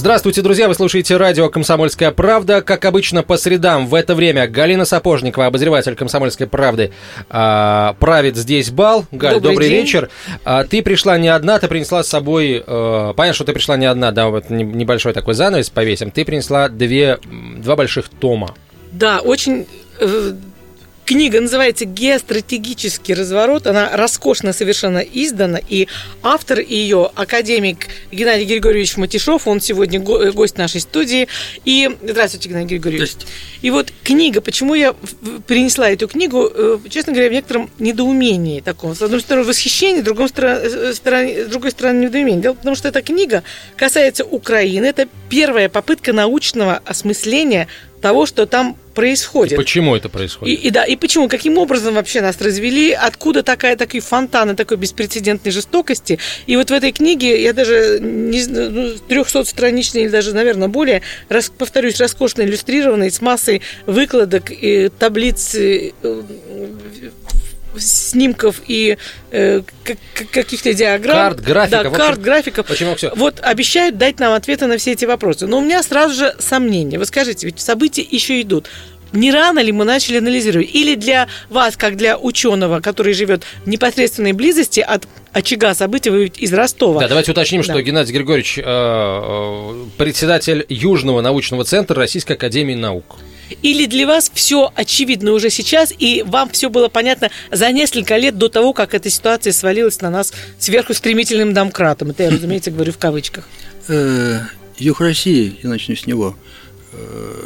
Здравствуйте, друзья! Вы слушаете радио «Комсомольская правда». Как обычно, по средам в это время Галина Сапожникова, обозреватель «Комсомольской правды», э, правит здесь бал. Галь, добрый, добрый вечер. А, ты пришла не одна, ты принесла с собой... Э, понятно, что ты пришла не одна, да, вот небольшой такой занавес повесим. Ты принесла две, два больших тома. Да, очень э, Книга называется «Геостратегический разворот». Она роскошно совершенно издана, и автор ее, академик Геннадий Григорьевич Матишов, он сегодня гость нашей студии. И здравствуйте, Геннадий Григорьевич. Здравствуйте. И вот книга, почему я принесла эту книгу, э, честно говоря, в некотором недоумении таком. С одной стороны, восхищение, с другой стороны, э, с другой стороны недоумение. Дело потому, что эта книга касается Украины. Это первая попытка научного осмысления того, что там происходит. И почему это происходит? И, и да, и почему, каким образом вообще нас развели, откуда такая такие фонтаны такой беспрецедентной жестокости. И вот в этой книге я даже не знаю, 300 страничной или даже, наверное, более, раз, повторюсь, роскошно иллюстрированной с массой выкладок и таблиц э, снимков и э, каких-то диаграмм. Карт, графиков. Да, карт, графиков. Почему все? Вот обещают дать нам ответы на все эти вопросы. Но у меня сразу же сомнения. Вы скажите, ведь события еще идут. Не рано ли мы начали анализировать? Или для вас, как для ученого, который живет в непосредственной близости от очага событий, вы из Ростова. Да, давайте уточним, да. что Геннадий Григорьевич э, э, председатель Южного научного центра Российской Академии Наук. Или для вас все очевидно уже сейчас, и вам все было понятно за несколько лет до того, как эта ситуация свалилась на нас сверху стремительным домкратом? Это я, разумеется, говорю в кавычках. Э, Юг России, я начну с него.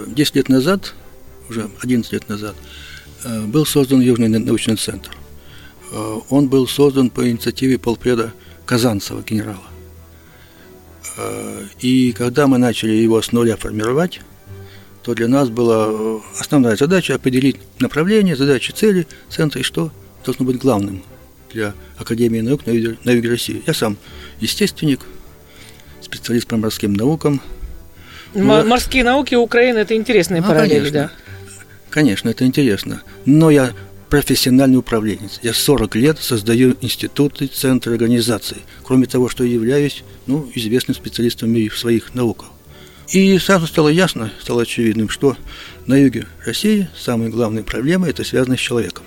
Десять лет назад, уже 11 лет назад, э, был создан Южный научный центр. Э, он был создан по инициативе полпреда Казанцева, генерала. И когда мы начали его с нуля формировать, то для нас была э, основная задача определить направление, задачи, цели центра и что должно быть главным для Академии наук на юге России. Я сам естественник, специалист по морским наукам. Морские науки Украины – это интересные а, параллели, конечно. да? Конечно, это интересно. Но я профессиональный управленец. Я 40 лет создаю институты, центры, организации. Кроме того, что являюсь ну, известным специалистом в своих науках. И сразу стало ясно, стало очевидным, что на юге России самые главные проблемы – это связаны с человеком.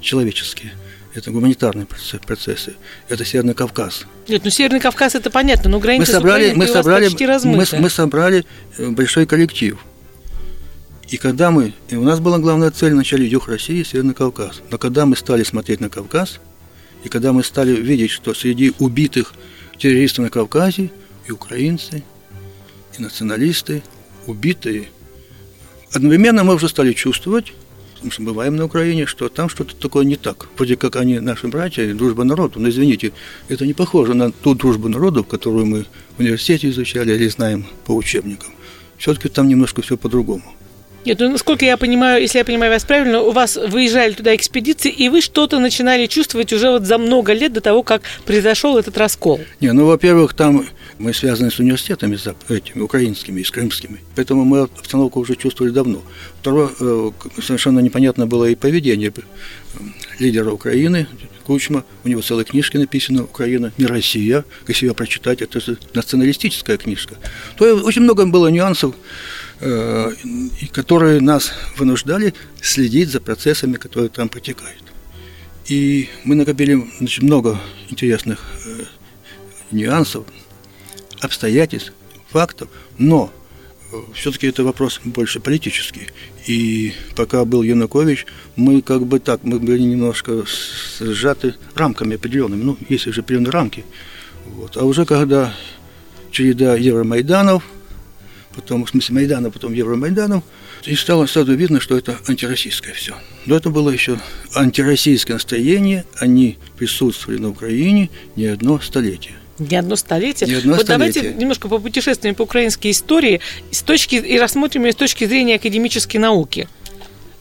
Человеческие. Это гуманитарные процессы. Это Северный Кавказ. Нет, ну Северный Кавказ это понятно, но границы мы собрали, мы собрали, мы, мы собрали э, большой коллектив. И когда мы, и у нас была главная цель вначале юг России, Северный Кавказ. Но когда мы стали смотреть на Кавказ, и когда мы стали видеть, что среди убитых террористов на Кавказе и украинцы, и националисты, убитые. Одновременно мы уже стали чувствовать, потому что бываем на Украине, что там что-то такое не так. Вроде как они наши братья, дружба народов. Но извините, это не похоже на ту дружбу народов, которую мы в университете изучали или знаем по учебникам. Все-таки там немножко все по-другому. Нет, ну, насколько я понимаю, если я понимаю вас правильно, у вас выезжали туда экспедиции, и вы что-то начинали чувствовать уже вот за много лет до того, как произошел этот раскол. Не, ну, во-первых, там мы связаны с университетами с этими украинскими и с крымскими, поэтому мы обстановку уже чувствовали давно. Второе, э, совершенно непонятно было и поведение э, лидера Украины, Кучма, у него целая книжка написана «Украина, не Россия», если ее прочитать, это националистическая книжка. То очень много было нюансов, Э, которые нас вынуждали следить за процессами, которые там протекают. И мы накопили значит, много интересных э, нюансов, обстоятельств, фактов, но э, все-таки это вопрос больше политический. И пока был Янукович, мы как бы так, мы были немножко сжаты рамками определенными. Ну, есть уже определенные рамки. Вот. А уже когда череда Евромайданов – потом, в смысле Майдана, потом Евромайданом, и стало сразу видно, что это антироссийское все. Но это было еще антироссийское настроение, они присутствовали на Украине не одно столетие. Не одно столетие. Не одно вот столетие. давайте немножко по путешествиям по украинской истории с точки, и рассмотрим ее с точки зрения академической науки.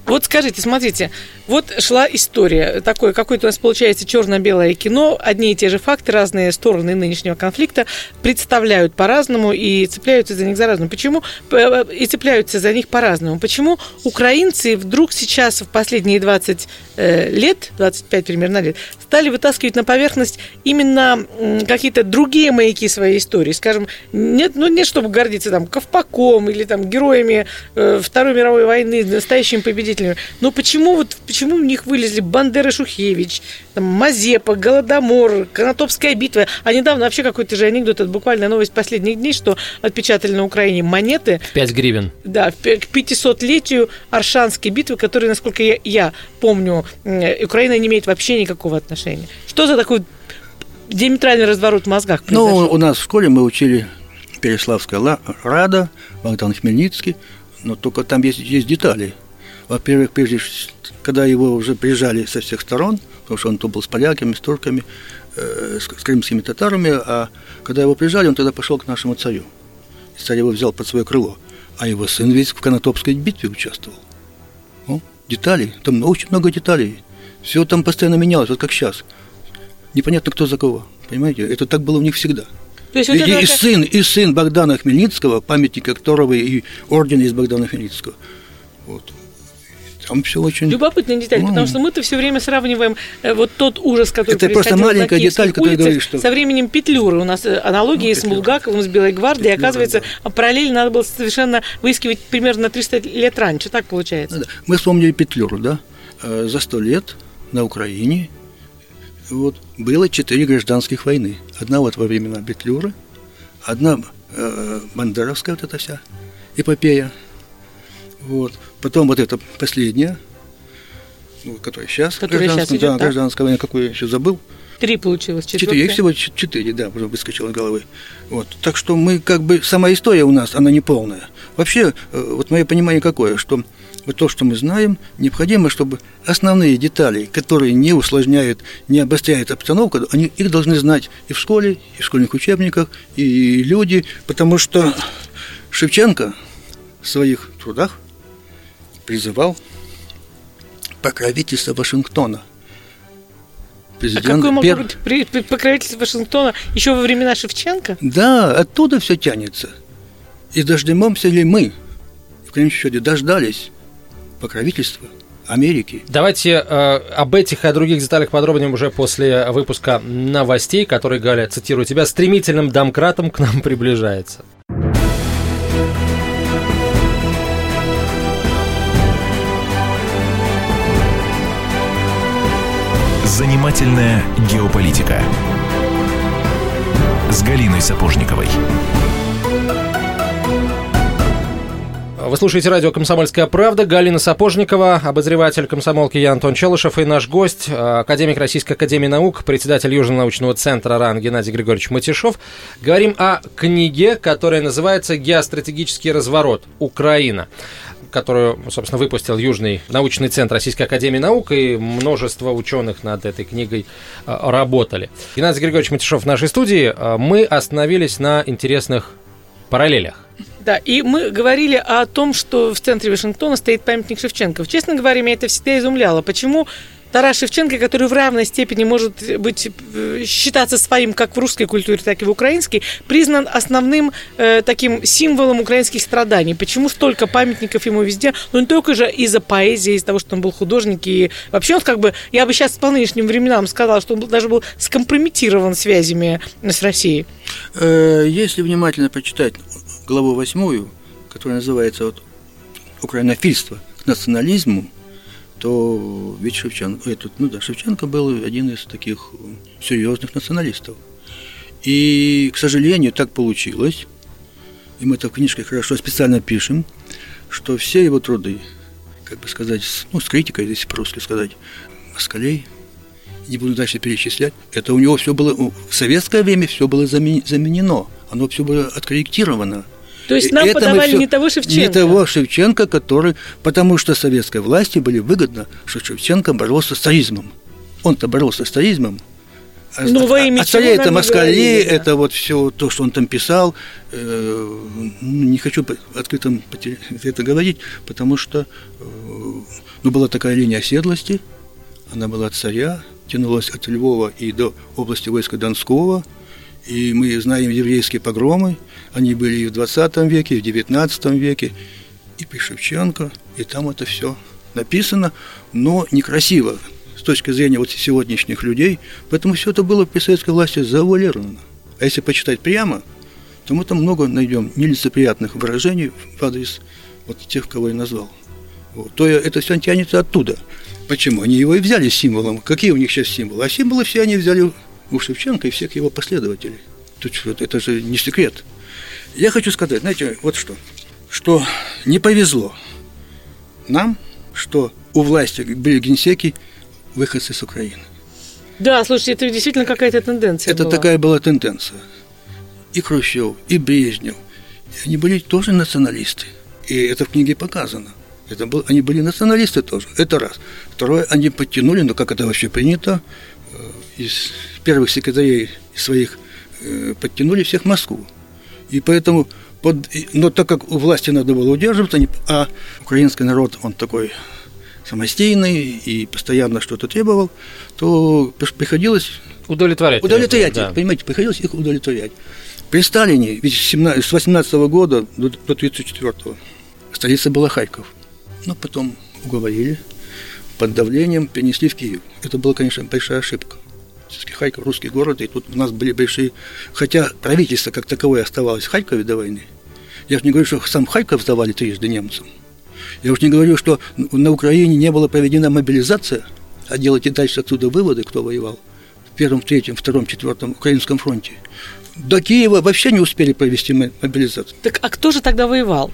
Вот скажите, смотрите, вот шла история, такое какое-то у нас получается черно-белое кино, одни и те же факты, разные стороны нынешнего конфликта представляют по-разному и цепляются за них за-разному. Почему? И цепляются за них по-разному. Почему украинцы вдруг сейчас в последние 20 э, лет, 25 примерно лет, стали вытаскивать на поверхность именно какие-то другие маяки своей истории? Скажем, нет, ну не чтобы гордиться там Ковпаком или там героями э, Второй мировой войны, настоящими победителями, победителями. Но почему вот почему у них вылезли Бандера Шухевич, там, Мазепа, Голодомор, Конотопская битва? А недавно вообще какой-то же анекдот, это буквально новость последних дней, что отпечатали на Украине монеты. 5 гривен. Да, к 500-летию Аршанской битвы, которой, насколько я, я помню, Украина не имеет вообще никакого отношения. Что за такой диаметральный разворот в мозгах ну, произошел? Ну, у нас в школе мы учили Переславская Рада, Богдан Хмельницкий, но только там есть, есть детали – во-первых, прежде, когда его уже приезжали со всех сторон, потому что он то был с поляками, с турками, э, с, с крымскими татарами, а когда его приезжали, он тогда пошел к нашему царю. И царь его взял под свое крыло. А его сын весь в Конотопской битве участвовал. Ну, деталей, там очень много деталей. Все там постоянно менялось, вот как сейчас. Непонятно, кто за кого. Понимаете? Это так было у них всегда. То есть, вот и, и, такая... сын, и сын Богдана Хмельницкого, памятник которого и орден из Богдана Хмельницкого. Вот. Там все очень... Любопытная деталь, ну, потому что мы-то все время сравниваем э, вот тот ужас, который Это просто маленькая деталь, которая говорит, что... Со временем Петлюры. У нас э, аналогии ну, с Булгаковым, с Белой гвардией. Петлюра, оказывается, да. параллельно надо было совершенно выискивать примерно на 300 лет раньше. Так получается. Мы вспомнили Петлюру, да? Э, за сто лет на Украине вот, было четыре гражданских войны. Одна вот во времена Петлюры, одна э, Бандеровская вот эта вся эпопея – вот. Потом вот это последняя, ну, которая сейчас, которая сейчас идет, да, гражданская война, какую я еще забыл. Три получилось, четыре. Их всего четыре, да, уже выскочило головы. Вот. Так что мы как бы, сама история у нас, она не полная. Вообще, э, вот мое понимание какое, что вот то, что мы знаем, необходимо, чтобы основные детали, которые не усложняют, не обостряют обстановку, они, их должны знать и в школе, и в школьных учебниках, и люди, потому что Шевченко в своих трудах призывал покровительство Вашингтона. Президент а какое могло пер... быть покровительство Вашингтона еще во времена Шевченко? Да, оттуда все тянется. И дождемся ли мы, в конечном счете, дождались покровительства Америки. Давайте э, об этих и о других деталях подробнее уже после выпуска новостей, который, Галя, цитирую тебя, стремительным домкратом к нам приближается. Занимательная геополитика с Галиной Сапожниковой. Вы слушаете радио «Комсомольская правда». Галина Сапожникова, обозреватель комсомолки я Антон Челышев и наш гость, академик Российской академии наук, председатель Южного научного центра РАН Геннадий Григорьевич Матишов. Говорим о книге, которая называется «Геостратегический разворот. Украина» которую, собственно, выпустил Южный научный центр Российской Академии Наук, и множество ученых над этой книгой а, работали. Геннадий Григорьевич Матишов в нашей студии. А, мы остановились на интересных параллелях. Да, и мы говорили о том, что в центре Вашингтона стоит памятник Шевченко. Честно говоря, меня это всегда изумляло. Почему Тарас Шевченко, который в равной степени может быть э, считаться своим как в русской культуре, так и в украинской, признан основным э, таким символом украинских страданий. Почему столько памятников ему везде? Ну, не только же из-за поэзии, из-за того, что он был художник, и вообще он как бы, я бы сейчас по нынешним временам сказала, что он даже был скомпрометирован связями с Россией. Э, если внимательно почитать главу восьмую, которая называется вот «Украинофильство к национализму», то ведь Шевченко, этот, ну да, Шевченко был один из таких серьезных националистов. И, к сожалению, так получилось, и мы это в книжке хорошо специально пишем, что все его труды, как бы сказать, ну, с критикой, если по-русски сказать, москалей, не буду дальше перечислять, это у него все было, в советское время все было заменено, оно все было откорректировано – то есть нам это подавали все, не того Шевченко? Не того Шевченко, который... Потому что советской власти были выгодно, что Шевченко боролся с царизмом. Он-то боролся с царизмом, Ну, во имя а чего это москали, говорили, да. это вот все то, что он там писал. Э, ну, не хочу открыто это говорить, потому что э, ну, была такая линия оседлости, она была от царя, тянулась от Львова и до области войска Донского. И мы знаем еврейские погромы, они были и в 20 веке, и в 19 веке, и при Шевченко, и там это все написано, но некрасиво с точки зрения вот сегодняшних людей, поэтому все это было при советской власти завуалировано. А если почитать прямо, то мы там много найдем нелицеприятных выражений в адрес вот тех, кого я назвал. Вот. То это все тянется оттуда. Почему? Они его и взяли символом. Какие у них сейчас символы? А символы все они взяли у Шевченко и всех его последователей. Тут это же не секрет. Я хочу сказать, знаете, вот что. Что не повезло нам, что у власти были генсеки выходцы с Украины. Да, слушайте, это действительно какая-то тенденция Это была. такая была тенденция. И Хрущев, и Брежнев. И они были тоже националисты. И это в книге показано. Это был, они были националисты тоже. Это раз. Второе, они подтянули, ну как это вообще принято, э, из первых секретарей своих э, подтянули всех в Москву. И поэтому, под, но так как у власти надо было удерживаться, а украинский народ, он такой самостийный и постоянно что-то требовал, то приходилось Удовлетворять. Удовлетворять их, понимаете, приходилось их удовлетворять. При Сталине, ведь с 17 с 18 года до, до 34 столица была Харьков. Но потом уговорили, под давлением перенесли в Киев. Это была, конечно, большая ошибка. Харьков русский город, и тут у нас были большие... Хотя правительство как таковое оставалось в Харькове до войны. Я же не говорю, что сам Харьков сдавали трижды немцам. Я уж не говорю, что на Украине не была проведена мобилизация, а делайте дальше отсюда выводы, кто воевал в первом, третьем, втором, четвертом Украинском фронте. До Киева вообще не успели провести мо- мобилизацию. Так а кто же тогда воевал?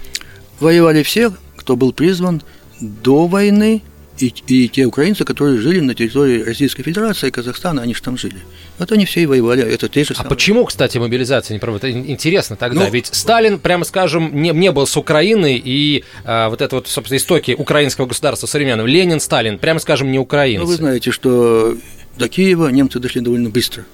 Воевали все, кто был призван до войны, и, и те украинцы, которые жили на территории Российской Федерации Казахстана, они же там жили. Вот они все и воевали, это те же А самые. почему, кстати, мобилизация не проводит? Это ин- Интересно тогда. Ну- Ведь Сталин, прямо скажем, не, не был с Украины, и а, вот это вот, собственно, истоки украинского государства современного. Ленин, Сталин, прямо скажем, не украинцы. Ну, вы знаете, что до Киева немцы дошли довольно быстро.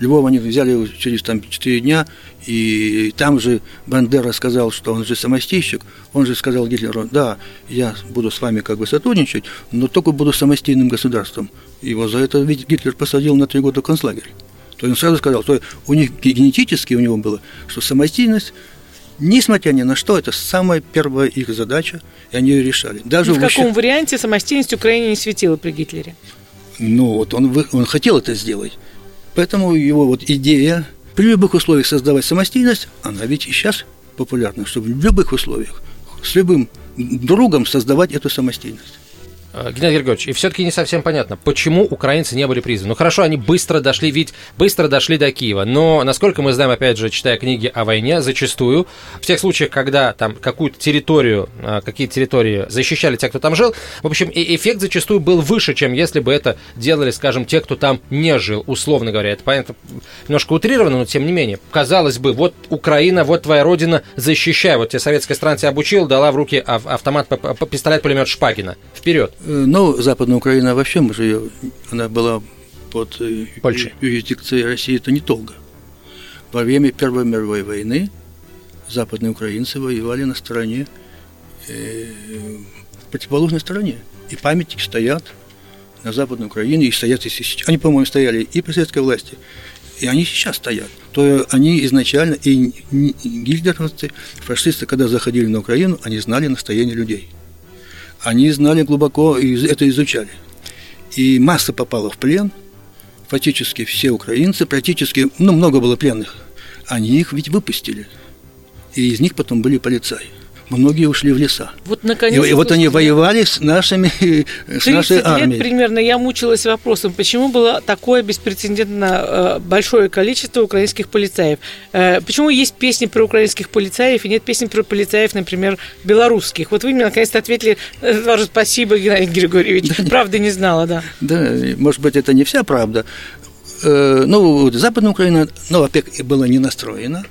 Львов они взяли через там 4 дня, и там же Бандера сказал, что он же самостийщик, он же сказал Гитлеру, да, я буду с вами как бы сотрудничать, но только буду самостийным государством. Его за это ведь Гитлер посадил на три года концлагерь. То есть он сразу сказал, что у них генетически у него было, что самостийность, несмотря ни на что, это самая первая их задача, и они ее решали. Даже Ни в каком варианте самостийность Украине не светила при Гитлере? ну, вот он, он хотел это сделать. Поэтому его вот идея при любых условиях создавать самостоятельность, она ведь и сейчас популярна, чтобы в любых условиях с любым другом создавать эту самостоятельность. А, Геннадий Григорьевич, и все-таки не совсем понятно, почему украинцы не были призваны. Ну хорошо, они быстро дошли, ведь быстро дошли до Киева, но, насколько мы знаем, опять же, читая книги о войне, зачастую, в тех случаях, когда там какую-то территорию, а, какие-то территории защищали те, кто там жил, в общем, и эффект зачастую был выше, чем если бы это делали, скажем, те, кто там не жил, условно говоря. Это, понятно, немножко утрировано, но тем не менее. Казалось бы, вот Украина, вот твоя родина, защищай. Вот тебе советская страна тебя обучила, дала в руки ав- автомат, пистолет-пулемет Шпагина. Вперед. Э, Ну, Западная Украина вообще, мы же ее, она была под э, Польшей. юрисдикцией России это недолго. Во время Первой мировой войны западные украинцы воевали на стороне, э, противоположной стороне. И памятники стоят на Западной Украине, и стоят и сейчас. Они, по-моему, стояли и при советской власти, и они сейчас стоят. То они изначально, и гитлеровцы, фашисты, когда заходили на Украину, они знали настроение людей. Они знали глубоко и это изучали. И масса попала в плен. Фактически все украинцы, практически, ну, много было пленных. Они их ведь выпустили. И из них потом были полицаи. Многие ушли в леса. Вот И, наконец. и вот они воевали с нашими, с 30 нашей лет армией. примерно я мучилась вопросом, почему было такое беспрецедентно э, большое количество украинских полицаев. Э, почему есть песни про украинских полицаев и нет песен про полицаев, например, белорусских? Вот вы мне наконец-то ответили, э, спасибо, Геннадий Григорьевич. Правда не знала, да. Да, может быть, это не вся правда. Э, Ну, Западная Украина, ну, во-первых, была не настроена.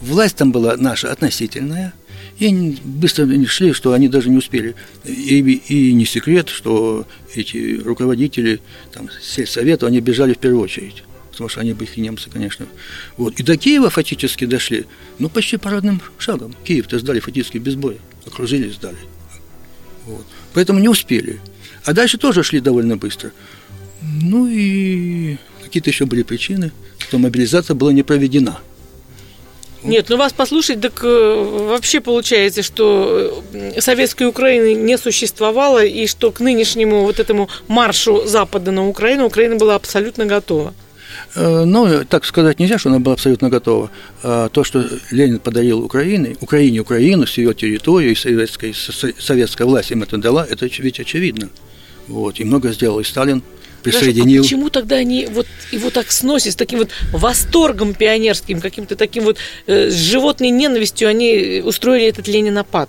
Власть там была наша относительная. И они быстро шли, что они даже не успели. И, и не секрет, что эти руководители там, сельсовета, они бежали в первую очередь. потому что они были немцы, конечно. Вот. И до Киева фактически дошли, ну, почти парадным шагом. Киев-то сдали фактически без боя. Окружили сдали. Вот. Поэтому не успели. А дальше тоже шли довольно быстро. Ну и какие-то еще были причины, что мобилизация была не проведена – нет, ну вас послушать, так э, вообще получается, что э, советской Украины не существовало, и что к нынешнему вот этому маршу Запада на Украину Украина была абсолютно готова. Э, ну, так сказать нельзя, что она была абсолютно готова. А то, что Ленин подарил Украине, Украине Украину с ее территорией, советской, советская власть им это дала, это ведь очевидно. Вот. И много сделал и Сталин, присоединил. а почему тогда они вот его так сносят, с таким вот восторгом пионерским, каким-то таким вот э, с животной ненавистью они устроили этот ленинопад?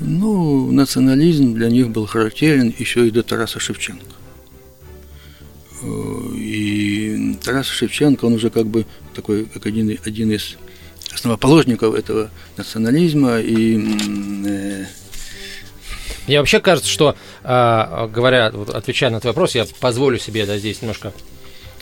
Ну, национализм для них был характерен еще и до Тараса Шевченко. Э, и Тарас Шевченко, он уже как бы такой, как один, один из основоположников этого национализма и э, мне вообще кажется, что, а, говоря, отвечая на твой вопрос, я позволю себе да, здесь немножко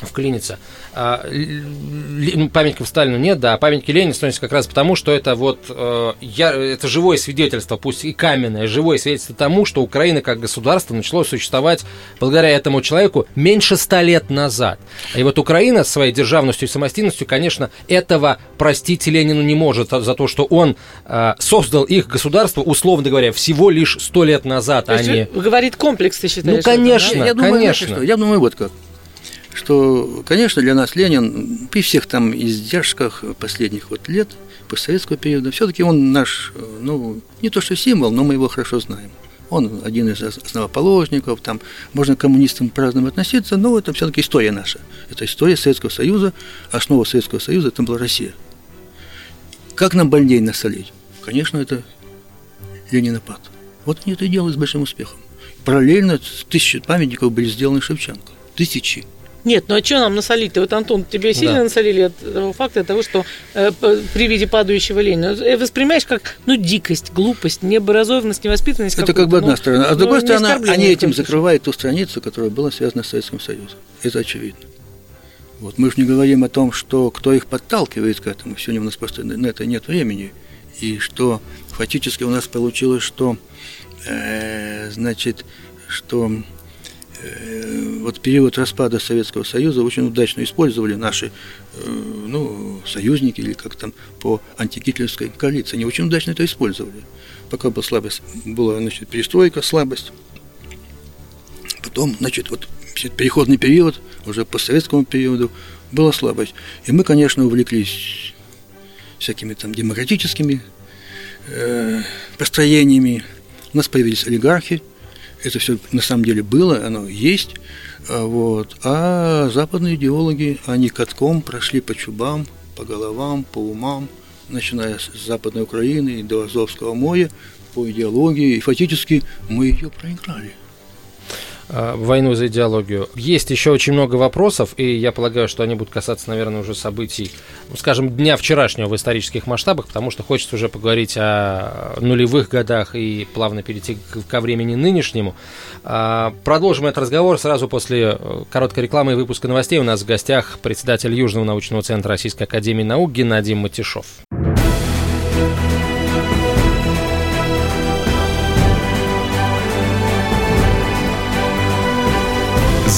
вклиниться. А, ну, памятников Сталину нет, да, а памятники Ленину становятся как раз потому, что это вот э, я, это живое свидетельство, пусть и каменное, живое свидетельство тому, что Украина как государство начало существовать благодаря этому человеку меньше ста лет назад. И вот Украина своей державностью и самостийностью, конечно, этого простить Ленину не может за то, что он э, создал их государство, условно говоря, всего лишь сто лет назад, то а не... Говорит комплекс, ты считаешь? Ну, конечно, это, да? я, я думаю, конечно. Я думаю, вот как что, конечно, для нас Ленин при всех там издержках последних вот лет постсоветского периода, все-таки он наш, ну, не то что символ, но мы его хорошо знаем. Он один из основоположников, там можно к коммунистам по-разному относиться, но это все-таки история наша. Это история Советского Союза, основа Советского Союза – это была Россия. Как нам больнее насолить? Конечно, это Ленинопад. Вот они это и делают с большим успехом. Параллельно тысячи памятников были сделаны Шевченко. Тысячи. Нет, ну а что нам насолить-то? Вот, Антон, тебе сильно да. насолили от того факта того, что э, при виде падающего Ленина. Э, воспринимаешь как, ну, дикость, глупость, необразованность, невоспитанность. Это как бы одна ну, сторона. А с другой ну, стороны, они этим закрывают ту страницу, которая была связана с Советским Союзом. Это очевидно. Вот. Мы же не говорим о том, что кто их подталкивает к этому. Сегодня у нас просто на это нет времени. И что фактически у нас получилось, что, э, значит, что Э, вот период распада Советского Союза очень удачно использовали наши э, ну, союзники или как там по антигитлеровской коалиции. Они очень удачно это использовали. Пока была слабость, была значит, перестройка, слабость. Потом, значит, вот переходный период, уже по советскому периоду, была слабость. И мы, конечно, увлеклись всякими там демократическими э, построениями. У нас появились олигархи, это все на самом деле было, оно есть. А вот. А западные идеологи, они катком прошли по чубам, по головам, по умам, начиная с Западной Украины до Азовского моря, по идеологии, и фактически мы ее проиграли. Э, войну за идеологию. Есть еще очень много вопросов, и я полагаю, что они будут касаться, наверное, уже событий, ну, скажем, дня вчерашнего в исторических масштабах, потому что хочется уже поговорить о нулевых годах и плавно перейти ко времени нынешнему. А, продолжим этот разговор сразу после э, короткой рекламы и выпуска новостей. У нас в гостях председатель Южного научного центра Российской Академии Наук Геннадий Матишов.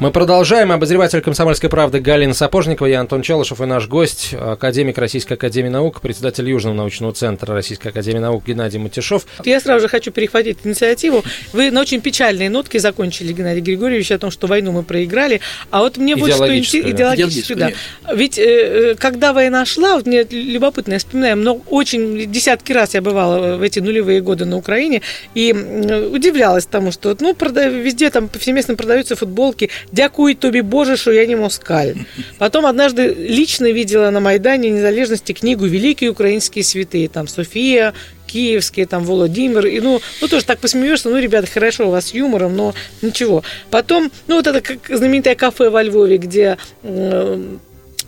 Мы продолжаем. Обозреватель «Комсомольской правды» Галина Сапожникова, я Антон Челышев и наш гость, академик Российской Академии Наук, председатель Южного научного центра Российской Академии Наук Геннадий Матишов. Я сразу же хочу перехватить инициативу. Вы на очень печальные нотки закончили, Геннадий Григорьевич, о том, что войну мы проиграли. А вот мне вот что интересно. Идеологически, да. Ведь э, э, когда война шла, вот мне любопытно, я вспоминаю, но очень десятки раз я бывала в эти нулевые годы на Украине и удивлялась тому, что ну, везде там повсеместно продаются футболки Дякую тобі, Боже, что я не москаль. Потом однажды лично видела на Майдане Незалежности книгу «Великие украинские святые». Там София, Киевские, там Владимир. И, ну, ну, тоже так посмеешься, ну, ребята, хорошо, у вас с юмором, но ничего. Потом, ну, вот это как знаменитое кафе во Львове, где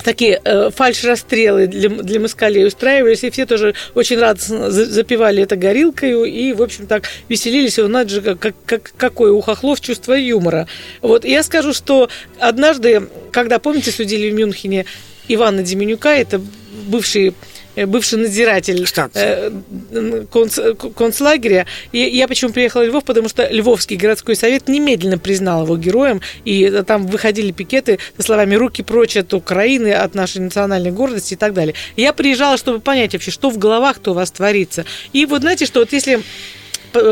такие э, фальш-расстрелы для, для москалей устраивались, и все тоже очень радостно запивали это горилкою, и, в общем, так веселились, у нас же как, как, какое у хохлов чувство юмора. Вот, я скажу, что однажды, когда, помните, судили в Мюнхене Ивана Деменюка, это бывший бывший надзиратель э, конц, концлагеря. И я почему приехала в Львов, потому что Львовский городской совет немедленно признал его героем, и там выходили пикеты со словами «руки прочь от Украины, от нашей национальной гордости» и так далее. Я приезжала, чтобы понять вообще, что в головах-то у вас творится. И вот знаете, что вот если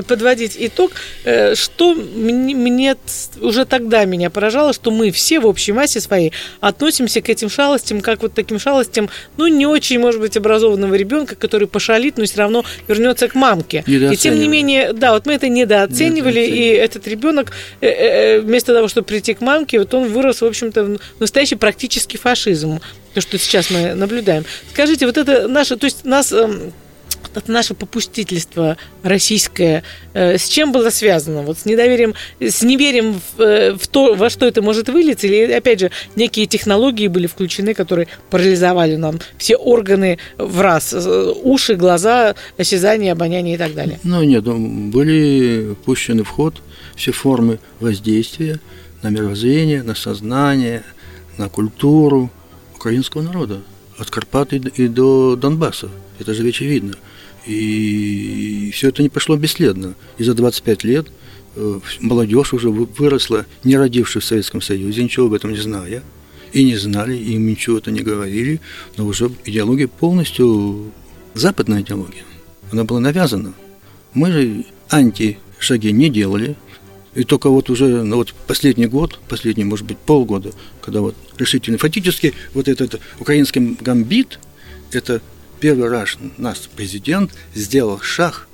подводить итог, э, что мне уже тогда меня поражало, что мы все в общей массе своей относимся к этим шалостям, как вот таким шалостям, ну, не очень, может быть, образованного ребенка, который пошалит, но все равно вернется к мамке. И тем не менее, да, вот мы это недооценивали, и этот ребенок э, э, вместо того, чтобы прийти к мамке, вот он вырос, в общем-то, в настоящий практически фашизм, то, что сейчас мы наблюдаем. Скажите, вот это наше, то есть нас эм, это наше попустительство российское, э, с чем было связано? Вот с недоверием, с неверием в, э, в то, во что это может вылиться, или, опять же, некие технологии были включены, которые парализовали нам все органы в раз, э, уши, глаза, осязание, обоняние и так далее? Ну, нет, ну, были пущены в ход все формы воздействия на мировоззрение, на сознание, на культуру украинского народа, от Карпат и до Донбасса. Это же очевидно. И все это не пошло бесследно. И за 25 лет э, молодежь уже выросла, не родившись в Советском Союзе, ничего об этом не зная, и не знали, им ничего это не говорили, но уже идеология полностью западная идеология. Она была навязана. Мы же антишаги не делали, и только вот уже, ну вот последний год, последний, может быть, полгода, когда вот решительно, фактически вот этот украинский гамбит, это первый раз наш президент сделал шаг,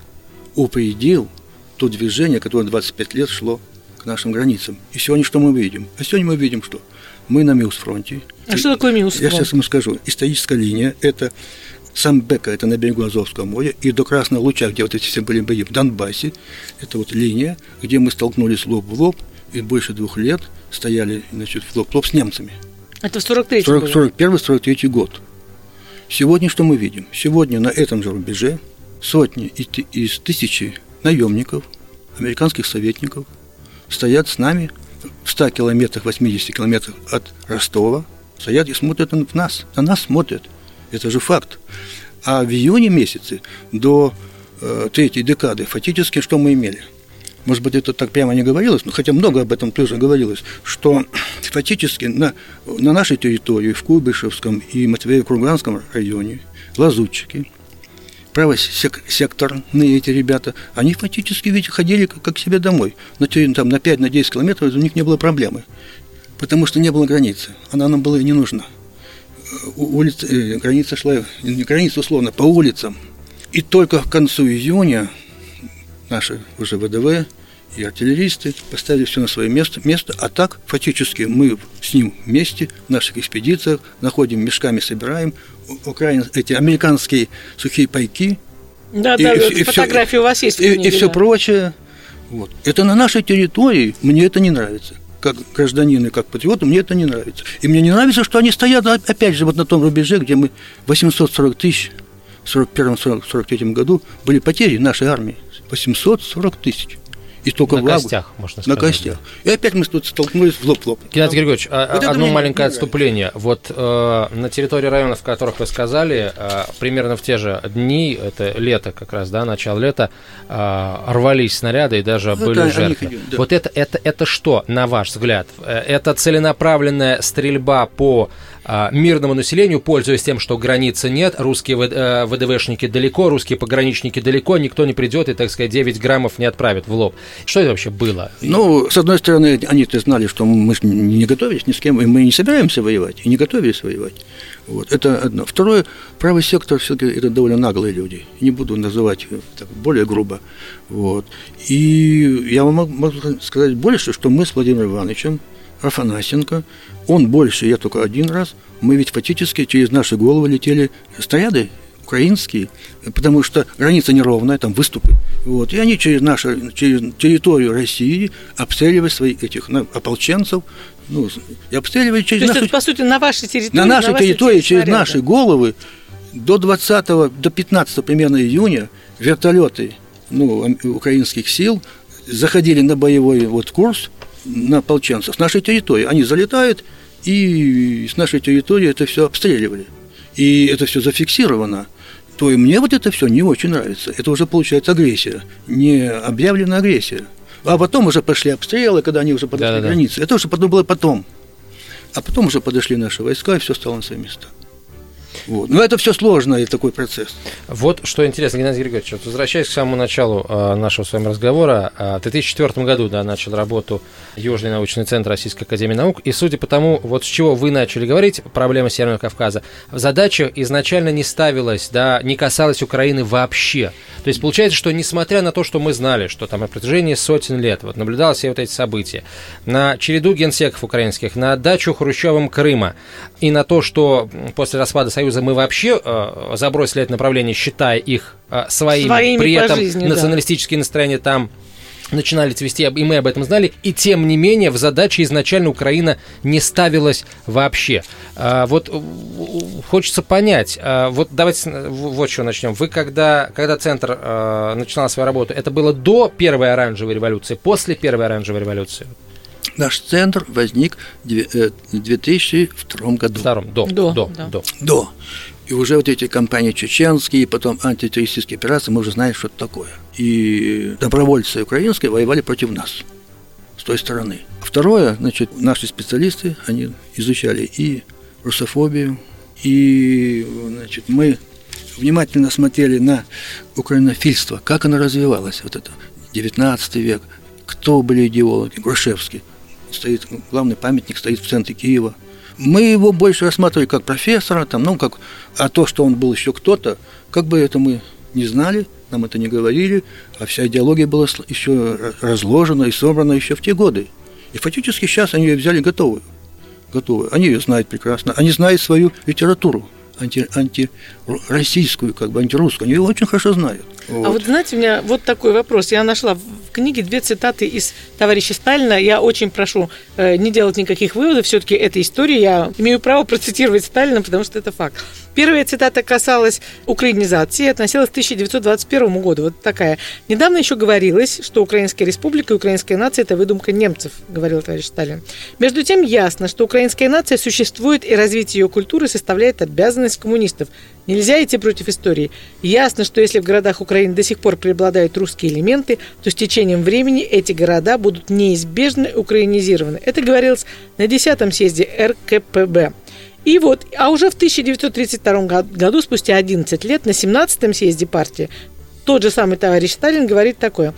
упредил то движение, которое 25 лет шло к нашим границам. И сегодня что мы видим? А сегодня мы видим что? Мы на Милсфронте. А что такое Милсфронт? Я сейчас вам скажу. Историческая линия – это сам Бека, это на берегу Азовского моря, и до Красного Луча, где вот эти все были бои в Донбассе, это вот линия, где мы столкнулись лоб в лоб, и больше двух лет стояли, значит, в лоб в лоб с немцами. Это в 43 40, 41-43 год. Сегодня что мы видим? Сегодня на этом же рубеже сотни из тысячи наемников, американских советников стоят с нами в 100 километрах, 80 километрах от Ростова, стоят и смотрят на нас, на нас смотрят. Это же факт. А в июне месяце до э, третьей декады фактически что мы имели? Может быть, это так прямо не говорилось, но хотя много об этом тоже говорилось, что фактически на, на нашей территории, в Куйбышевском и Матвеево-Круганском районе, лазутчики, правосекторные эти ребята, они фактически ведь ходили как, как себе домой. На, там, на 5-10 на километров у них не было проблемы, потому что не было границы, она нам была и не нужна. Улица, э, граница шла, не граница условно, по улицам. И только к концу июня наши уже ВДВ и артиллеристы поставили все на свое место, место, а так фактически мы с ним вместе в наших экспедициях находим, мешками собираем украин, эти американские сухие пайки. Да, и, да, и, и фотографии все, у вас есть. И, книге, и все да. прочее. Вот. Это на нашей территории, мне это не нравится. Как гражданин и как патриот, мне это не нравится. И мне не нравится, что они стоят, опять же, вот на том рубеже, где мы 840 тысяч в 41-43 году были потери нашей армии. 840 тысяч. И только на в костях, можно сказать. На костях. И опять мы тут столкнулись в лоб-лоб. Геннадий Григорьевич, а, вот одно маленькое отступление. Вот э, на территории районов, в которых вы сказали, э, примерно в те же дни, это лето как раз, да, начало лета, э, рвались снаряды и даже вот были жертвы. Идем, да. Вот это, это, это что, на ваш взгляд? Э, это целенаправленная стрельба по мирному населению, пользуясь тем, что границы нет, русские ВДВшники э, далеко, русские пограничники далеко, никто не придет и, так сказать, 9 граммов не отправит в лоб. Что это вообще было? Ну, с одной стороны, они-то знали, что мы не готовились ни с кем, и мы не собираемся воевать, и не готовились воевать. Вот, это одно. Второе, правый сектор все-таки это довольно наглые люди. Не буду называть так, более грубо. Вот. И я вам могу сказать больше, что мы с Владимиром Ивановичем Афанасенко, он больше, я только один раз, мы ведь фактически через наши головы летели снаряды украинские, потому что граница неровная, там выступы. Вот, и они через нашу через территорию России обстреливали своих этих ну, ополченцев, Ну, и обстреливали через То есть, нашу... это, по сути, на вашей территории? на нашей вашей территории, через снаряды. наши головы до 20 до 15 примерно июня вертолеты ну, украинских сил заходили на боевой вот курс на ополченцев с нашей территории. Они залетают и с нашей территории это все обстреливали. И это все зафиксировано. То и мне вот это все не очень нравится. Это уже получается агрессия, не объявленная агрессия. А потом уже пошли обстрелы, когда они уже подошли Да-да-да. к границе. Это уже было потом. А потом уже подошли наши войска, и все стало на свои места. Вот. Но это все сложный такой процесс. Вот что интересно, Геннадий Григорьевич, вот возвращаясь к самому началу э, нашего с вами разговора, э, в 2004 году да, начал работу Южный научный центр Российской Академии Наук, и судя по тому, вот с чего вы начали говорить, проблема Северного Кавказа, задача изначально не ставилась, да, не касалась Украины вообще. То есть получается, что несмотря на то, что мы знали, что там на протяжении сотен лет вот наблюдалось все вот эти события, на череду генсеков украинских, на отдачу Хрущевым Крыма и на то, что после распада Союза мы вообще э, забросили это направление, считая их э, своими, Своими при этом жизни, да. националистические настроения там начинали цвести, и мы об этом знали, и тем не менее в задаче изначально Украина не ставилась вообще. А, вот э, хочется понять, а, вот давайте вот что начнем. Вы когда, когда Центр э, начинал свою работу, это было до первой оранжевой революции, после первой оранжевой революции? Наш центр возник в две- э, в 2002 году. Втором, до, До, до, да. до. До. И уже вот эти кампании чеченские, потом антитеррористические операции, мы уже знаем, что это такое. И добровольцы украинские воевали против нас с той стороны. Второе, значит, наши специалисты, они изучали и русофобию, и, значит, мы внимательно смотрели на украинофильство, как оно развивалось, вот это, 19 век, кто были идеологи, Грушевский, стоит, главный памятник стоит в центре Киева. Мы его больше рассматривали как профессора, там, ну, как, а то, что он был еще кто-то, как бы это мы не знали, нам это не говорили, а вся идеология была еще разложена и собрана еще в те годы. И фактически сейчас они ее взяли готовую. Готовую. Они ее знают прекрасно. Они знают свою литературу анти, антироссийскую, как бы антирусскую. Они ее очень хорошо знают. А вот знаете, у меня вот такой вопрос. Я нашла в книге две цитаты из товарища Сталина. Я очень прошу э, не делать никаких выводов. Все-таки это история. Я имею право процитировать Сталина, потому что это факт. Первая цитата касалась украинизации, относилась к 1921 году. Вот такая. Недавно еще говорилось, что Украинская республика и украинская нация – это выдумка немцев, говорил товарищ Сталин. Между тем ясно, что украинская нация существует и развитие ее культуры составляет обязанность коммунистов. Нельзя идти против истории. Ясно, что если в городах Украины до сих пор преобладают русские элементы, то с течением времени эти города будут неизбежно украинизированы. Это говорилось на 10-м съезде РКПБ. И вот, а уже в 1932 го- году, спустя 11 лет, на 17-м съезде партии, тот же самый товарищ Сталин говорит такое.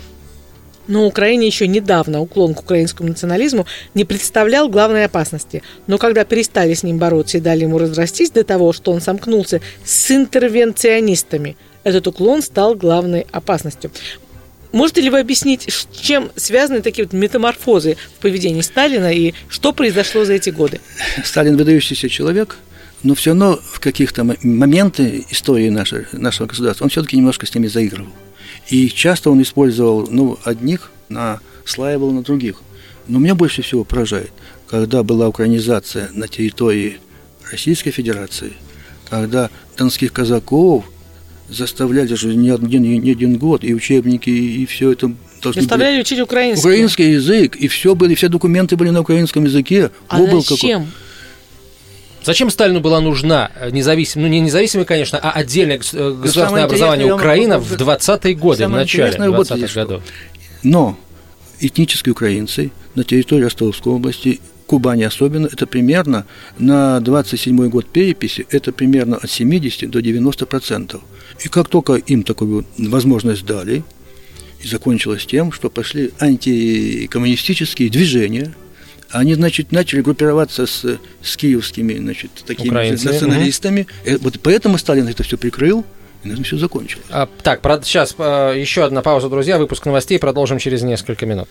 Но Украине еще недавно уклон к украинскому национализму не представлял главной опасности. Но когда перестали с ним бороться и дали ему разрастись до того, что он сомкнулся с интервенционистами, этот уклон стал главной опасностью. Можете ли вы объяснить, с чем связаны такие вот метаморфозы в поведении Сталина и что произошло за эти годы? Сталин выдающийся человек, но все равно в каких-то мо- моменты истории нашей, нашего государства он все-таки немножко с ними заигрывал. И часто он использовал ну, одних, наслаивал на других. Но меня больше всего поражает, когда была украинизация на территории Российской Федерации, когда донских казаков заставляли же не один, не один год, и учебники, и все это должны были- Заставляли учить украинский. Украинский язык, и все были, все документы были на украинском языке. А был какой- зачем? Зачем Сталину была нужна независимая, ну не независимая, конечно, а отдельное э, государственное образование Украина в 20-е годы, в начале интересное вот 20-х здесь что. годов? Но этнические украинцы на территории Ростовской области, Кубани особенно, это примерно на 27 год переписи, это примерно от 70 до 90 процентов. И как только им такую возможность дали, и закончилось тем, что пошли антикоммунистические движения, они, значит, начали группироваться с, с киевскими, значит, такими Украинцами, националистами. Э, Вот поэтому Сталин это все прикрыл, и на этом все закончилось. А, так, сейчас еще одна пауза, друзья, выпуск новостей, продолжим через несколько минут.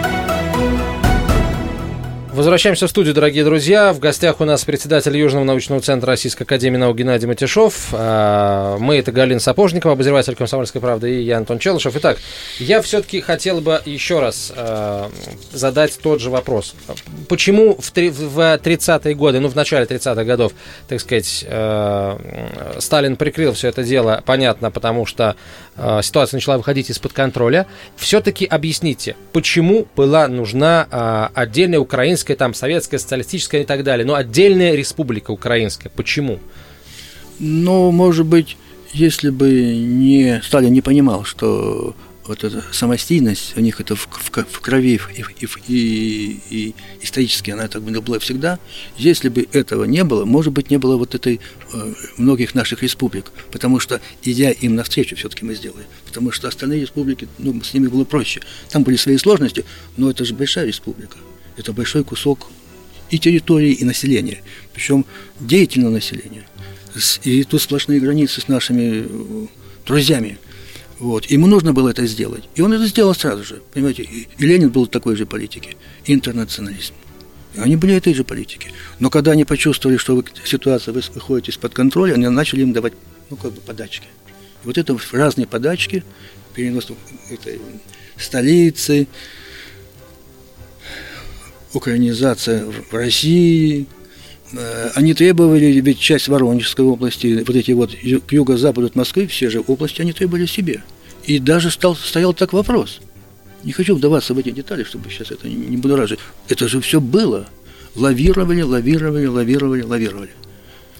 Возвращаемся в студию, дорогие друзья. В гостях у нас председатель Южного научного центра Российской академии наук Геннадий Матишов. А, мы это Галина Сапожникова, обозреватель «Комсомольской правды» и я, Антон Челышев. Итак, я все-таки хотел бы еще раз а, задать тот же вопрос. Почему в 30-е годы, ну, в начале 30-х годов, так сказать, а, Сталин прикрыл все это дело, понятно, потому что ситуация начала выходить из-под контроля. Все-таки объясните, почему была нужна отдельная украинская украинская, там, советская, социалистическая и так далее, но отдельная республика украинская. Почему? Ну, может быть, если бы не Сталин не понимал, что вот эта самостийность у них это в, в, в крови и, и, и, и исторически она так была всегда. Если бы этого не было, может быть, не было вот этой э, многих наших республик, потому что идя им навстречу, все-таки мы сделали, потому что остальные республики, ну, с ними было проще. Там были свои сложности, но это же большая республика это большой кусок и территории, и населения, причем деятельного населения. И тут сплошные границы с нашими э, друзьями. Вот. Ему нужно было это сделать. И он это сделал сразу же. Понимаете, и Ленин был такой же политики. Интернационализм. И они были этой же политики. Но когда они почувствовали, что ситуация выходит из-под контроля, они начали им давать, ну, как бы подачки. И вот это разные подачки, перенос этой столицы, украинизация в России. Э, они требовали, ведь часть Воронежской области, вот эти вот к юго-западу от Москвы, все же области, они требовали себе. И даже стал, стоял так вопрос. Не хочу вдаваться в эти детали, чтобы сейчас это не будоражить. Это же все было. Лавировали, лавировали, лавировали, лавировали.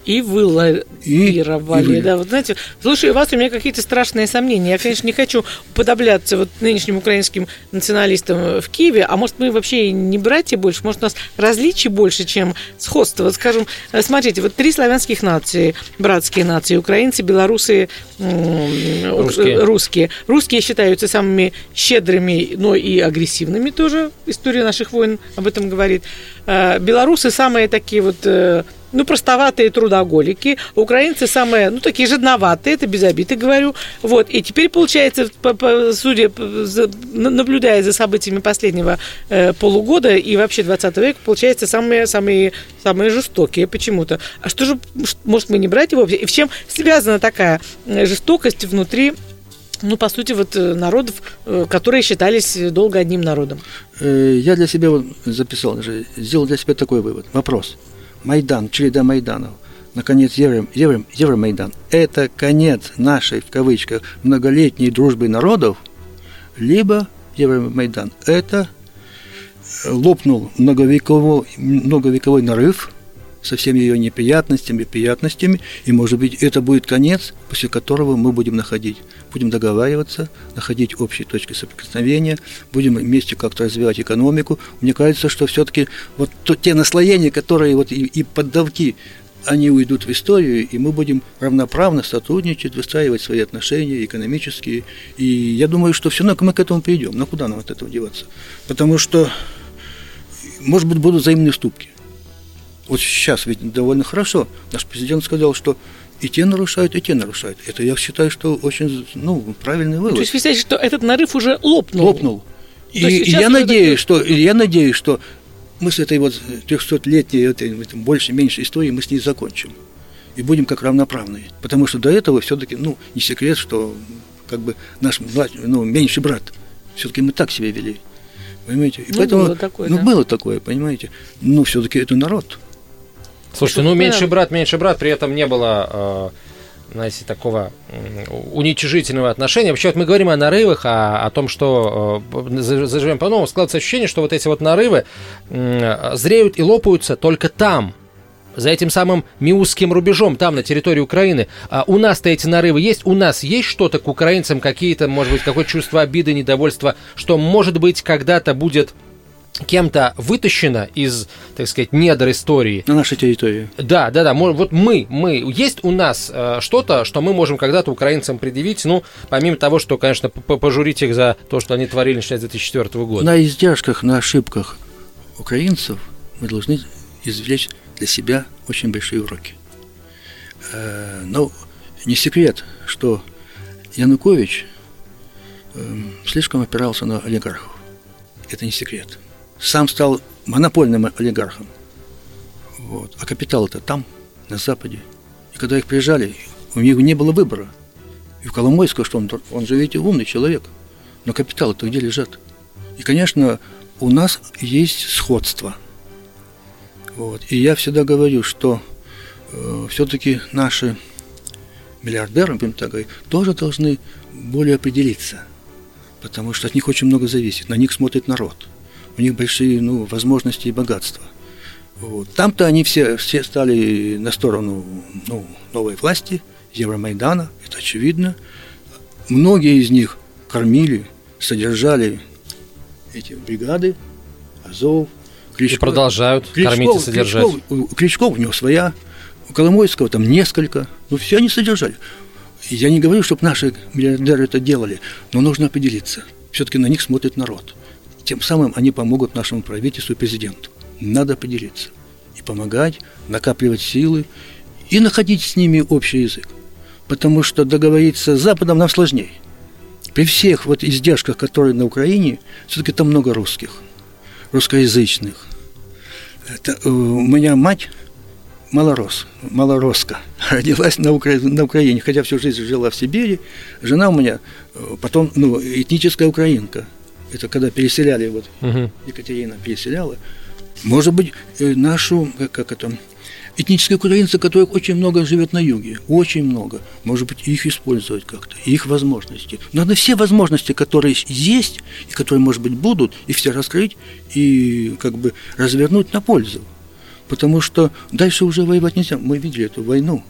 И вы лавировали, и, да. Вот знаете, слушай, у вас у меня какие-то страшные сомнения. Я, конечно, не хочу уподобляться вот нынешним украинским националистам в Киеве, а может, мы вообще не братья больше, может, у нас различий больше, чем сходство. Вот, скажем, смотрите, вот три славянских нации, братские нации, украинцы, белорусы, русские. русские. Русские считаются самыми щедрыми, но и агрессивными тоже. История наших войн об этом говорит. Э, белорусы самые такие вот э, ну, простоватые трудоголики, украинцы самые, ну, такие жадноватые, это без обиды говорю. Вот, и теперь, получается, по, по, судя, за, наблюдая за событиями последнего э, полугода и вообще 20 века, получается, самые, самые, самые жестокие почему-то. А что же, может, мы не брать его? И в чем связана такая э, жестокость внутри ну, по сути, вот э, народов, э, которые считались долго одним народом. Я для себя вот записал, сделал для себя такой вывод. Вопрос – Майдан, череда Майданов, наконец, Евро, Евро, Евромайдан – это конец нашей, в кавычках, многолетней дружбы народов, либо Евромайдан – это лопнул многовековой, многовековой нарыв со всеми ее неприятностями, приятностями, и, может быть, это будет конец, после которого мы будем находить, будем договариваться, находить общие точки соприкосновения, будем вместе как-то развивать экономику. Мне кажется, что все-таки вот то, те наслоения, которые вот и, и поддавки, они уйдут в историю, и мы будем равноправно сотрудничать, выстраивать свои отношения экономические. И я думаю, что все равно мы к этому придем. Но куда нам от этого деваться? Потому что, может быть, будут взаимные уступки. Вот сейчас ведь довольно хорошо. Наш президент сказал, что и те нарушают, и те нарушают. Это я считаю, что очень ну, правильный вывод. То есть вы считаете, что этот нарыв уже лопнул? Лопнул. И, и я надеюсь, что, и я надеюсь, что мы с этой вот 300-летней, этой, больше-меньше истории, мы с ней закончим. И будем как равноправные. Потому что до этого все-таки, ну, не секрет, что как бы наш ну, меньший брат, все-таки мы так себя вели. Понимаете? И ну, поэтому, было такое, ну, да. было такое, понимаете. Но все-таки это народ. Слушайте, ну меньший брат, меньший брат, при этом не было э, знаете, такого уничижительного отношения. Вообще, вот мы говорим о нарывах, о, о том, что э, заживем по-новому, складывается ощущение, что вот эти вот нарывы э, зреют и лопаются только там, за этим самым Миусским рубежом, там, на территории Украины. А у нас-то эти нарывы есть? У нас есть что-то к украинцам, какие-то, может быть, какое-то чувство обиды, недовольства, что, может быть, когда-то будет кем-то вытащено из, так сказать, недр истории. На нашей территории. Да, да, да. Вот мы, мы, есть у нас э, что-то, что мы можем когда-то украинцам предъявить, ну, помимо того, что, конечно, пожурить их за то, что они творили начиная с 2004 года. На издержках, на ошибках украинцев мы должны извлечь для себя очень большие уроки. Э, но не секрет, что Янукович э, слишком опирался на олигархов. Это не секрет сам стал монопольным олигархам. Вот. А капитал-то там, на Западе. И когда их приезжали, у них не было выбора. И в Коломойского, что он, он же, видите, умный человек. Но капиталы-то где лежат? И, конечно, у нас есть сходство. Вот. И я всегда говорю, что э, все-таки наши миллиардеры, будем так говорить, тоже должны более определиться. Потому что от них очень много зависит. На них смотрит народ. У них большие ну, возможности и богатства. Вот. Там-то они все, все стали на сторону ну, новой власти, Евромайдана, это очевидно. Многие из них кормили, содержали эти бригады, Азов, Кличко. И продолжают Кличков, кормить и содержать. Кличков, Кличков у него своя, у Коломойского там несколько, ну все они содержали. Я не говорю, чтобы наши миллиардеры это делали, но нужно определиться. Все-таки на них смотрит народ. Тем самым они помогут нашему правительству и президенту. Надо поделиться. И помогать, накапливать силы, и находить с ними общий язык. Потому что договориться с Западом нам сложнее. При всех вот издержках, которые на Украине, все-таки там много русских, русскоязычных. Это, э, у меня мать малорос, малороска, родилась на, Укра... на Украине, хотя всю жизнь жила в Сибири. Жена у меня э, потом, ну, этническая украинка. Это когда переселяли, вот угу. Екатерина переселяла. Может быть, э, нашу, как, как это, этнические украинцы, которых очень много живет на юге, очень много. Может быть, их использовать как-то, их возможности. Надо все возможности, которые есть и которые, может быть, будут, их все раскрыть и как бы развернуть на пользу. Потому что дальше уже воевать нельзя. Мы видели эту войну.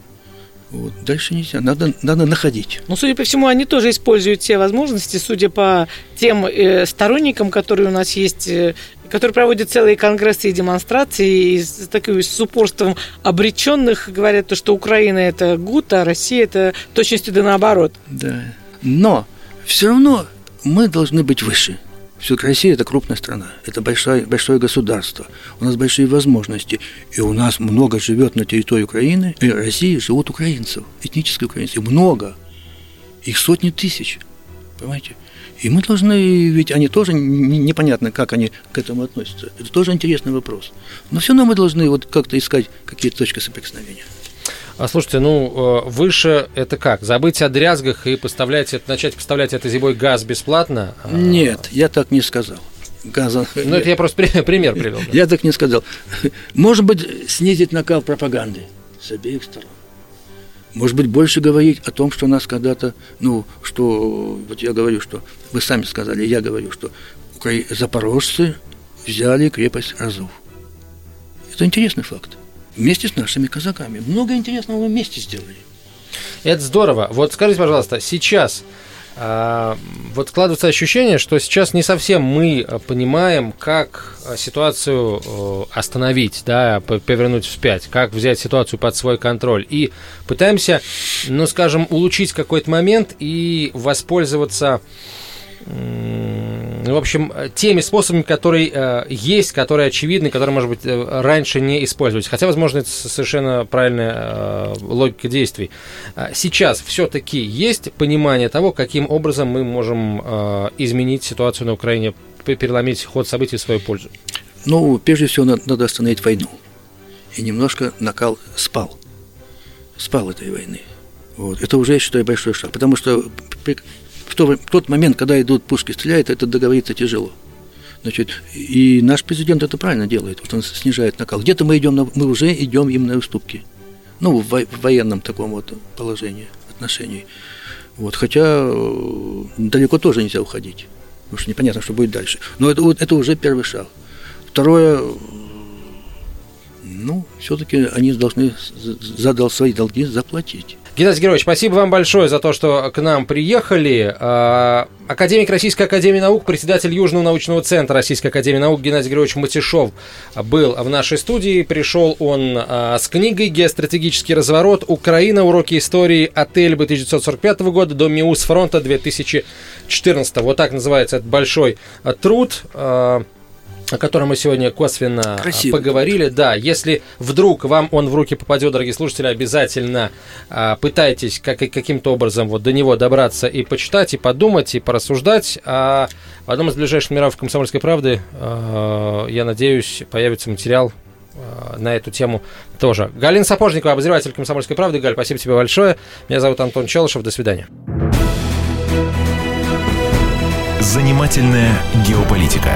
Вот. Дальше нельзя, надо, надо находить. Ну, судя по всему, они тоже используют все возможности, судя по тем э, сторонникам, которые у нас есть э, который проводит целые конгрессы и демонстрации, и с, таким, с упорством обреченных говорят, то, что Украина это гуд, а Россия это точностью да наоборот. Да. Но все равно мы должны быть выше. Все-таки Россия – это крупная страна, это большое, большое государство, у нас большие возможности, и у нас много живет на территории Украины, и России живут украинцев, этнические украинцы, много, их сотни тысяч, понимаете? И мы должны, ведь они тоже непонятно, как они к этому относятся. Это тоже интересный вопрос. Но все равно мы должны вот как-то искать какие-то точки соприкосновения. А слушайте, ну, э, выше это как? Забыть о дрязгах и поставлять, начать поставлять это зимой газ бесплатно? А Нет, я так не сказал. Газа. Ну, это я просто пример привел. Я так не сказал. Может быть, снизить накал пропаганды с обеих сторон. Может быть, больше говорить о том, что нас когда-то, ну, что, вот я говорю, что, вы сами сказали, я говорю, что запорожцы взяли крепость Разов. Это интересный факт. Вместе с нашими казаками. Много интересного мы вместе сделали. Это здорово. Вот скажите, пожалуйста, сейчас а, вот складывается ощущение, что сейчас не совсем мы э, понимаем, как э, ситуацию остановить, да, повернуть вспять, как взять ситуацию под свой контроль. И пытаемся, ну, скажем, улучшить какой-то момент и воспользоваться в общем, теми способами, которые э, есть, которые очевидны, которые, может быть, э, раньше не использовались. Хотя, возможно, это совершенно правильная э, логика действий. А сейчас все-таки есть понимание того, каким образом мы можем э, изменить ситуацию на Украине, переломить ход событий в свою пользу? Ну, прежде всего, надо, надо остановить войну. И немножко накал спал. Спал этой войны. Вот. Это уже, я считаю, большой шаг. Потому что в, то, в тот момент, когда идут пушки, стреляют, это договориться тяжело. Значит, и наш президент это правильно делает, вот он снижает накал. Где-то мы идем, на, мы уже идем им на уступки. Ну, в, в военном таком вот положении, отношении. Вот, хотя э, далеко тоже нельзя уходить, потому что непонятно, что будет дальше. Но это, вот, это уже первый шаг. Второе, ну, все-таки они должны задал свои долги заплатить. Геннадий Георгиевич, спасибо вам большое за то, что к нам приехали. А, академик Российской Академии Наук, председатель Южного научного центра Российской Академии Наук Геннадий Георгиевич Матишов был в нашей студии. Пришел он а, с книгой «Геостратегический разворот. Украина. Уроки истории от Эльбы 1945 года до Миус фронта 2014». Вот так называется этот большой а, труд. О котором мы сегодня косвенно Красиво. поговорили. Да, если вдруг вам он в руки попадет, дорогие слушатели, обязательно а, пытайтесь как, каким-то образом вот до него добраться и почитать, и подумать, и порассуждать. А в одном из ближайших номеров «Комсомольской правды», а, я надеюсь, появится материал а, на эту тему тоже. Галина Сапожникова, обозреватель «Комсомольской правды». Галь, спасибо тебе большое. Меня зовут Антон Челышев. До свидания. Занимательная геополитика.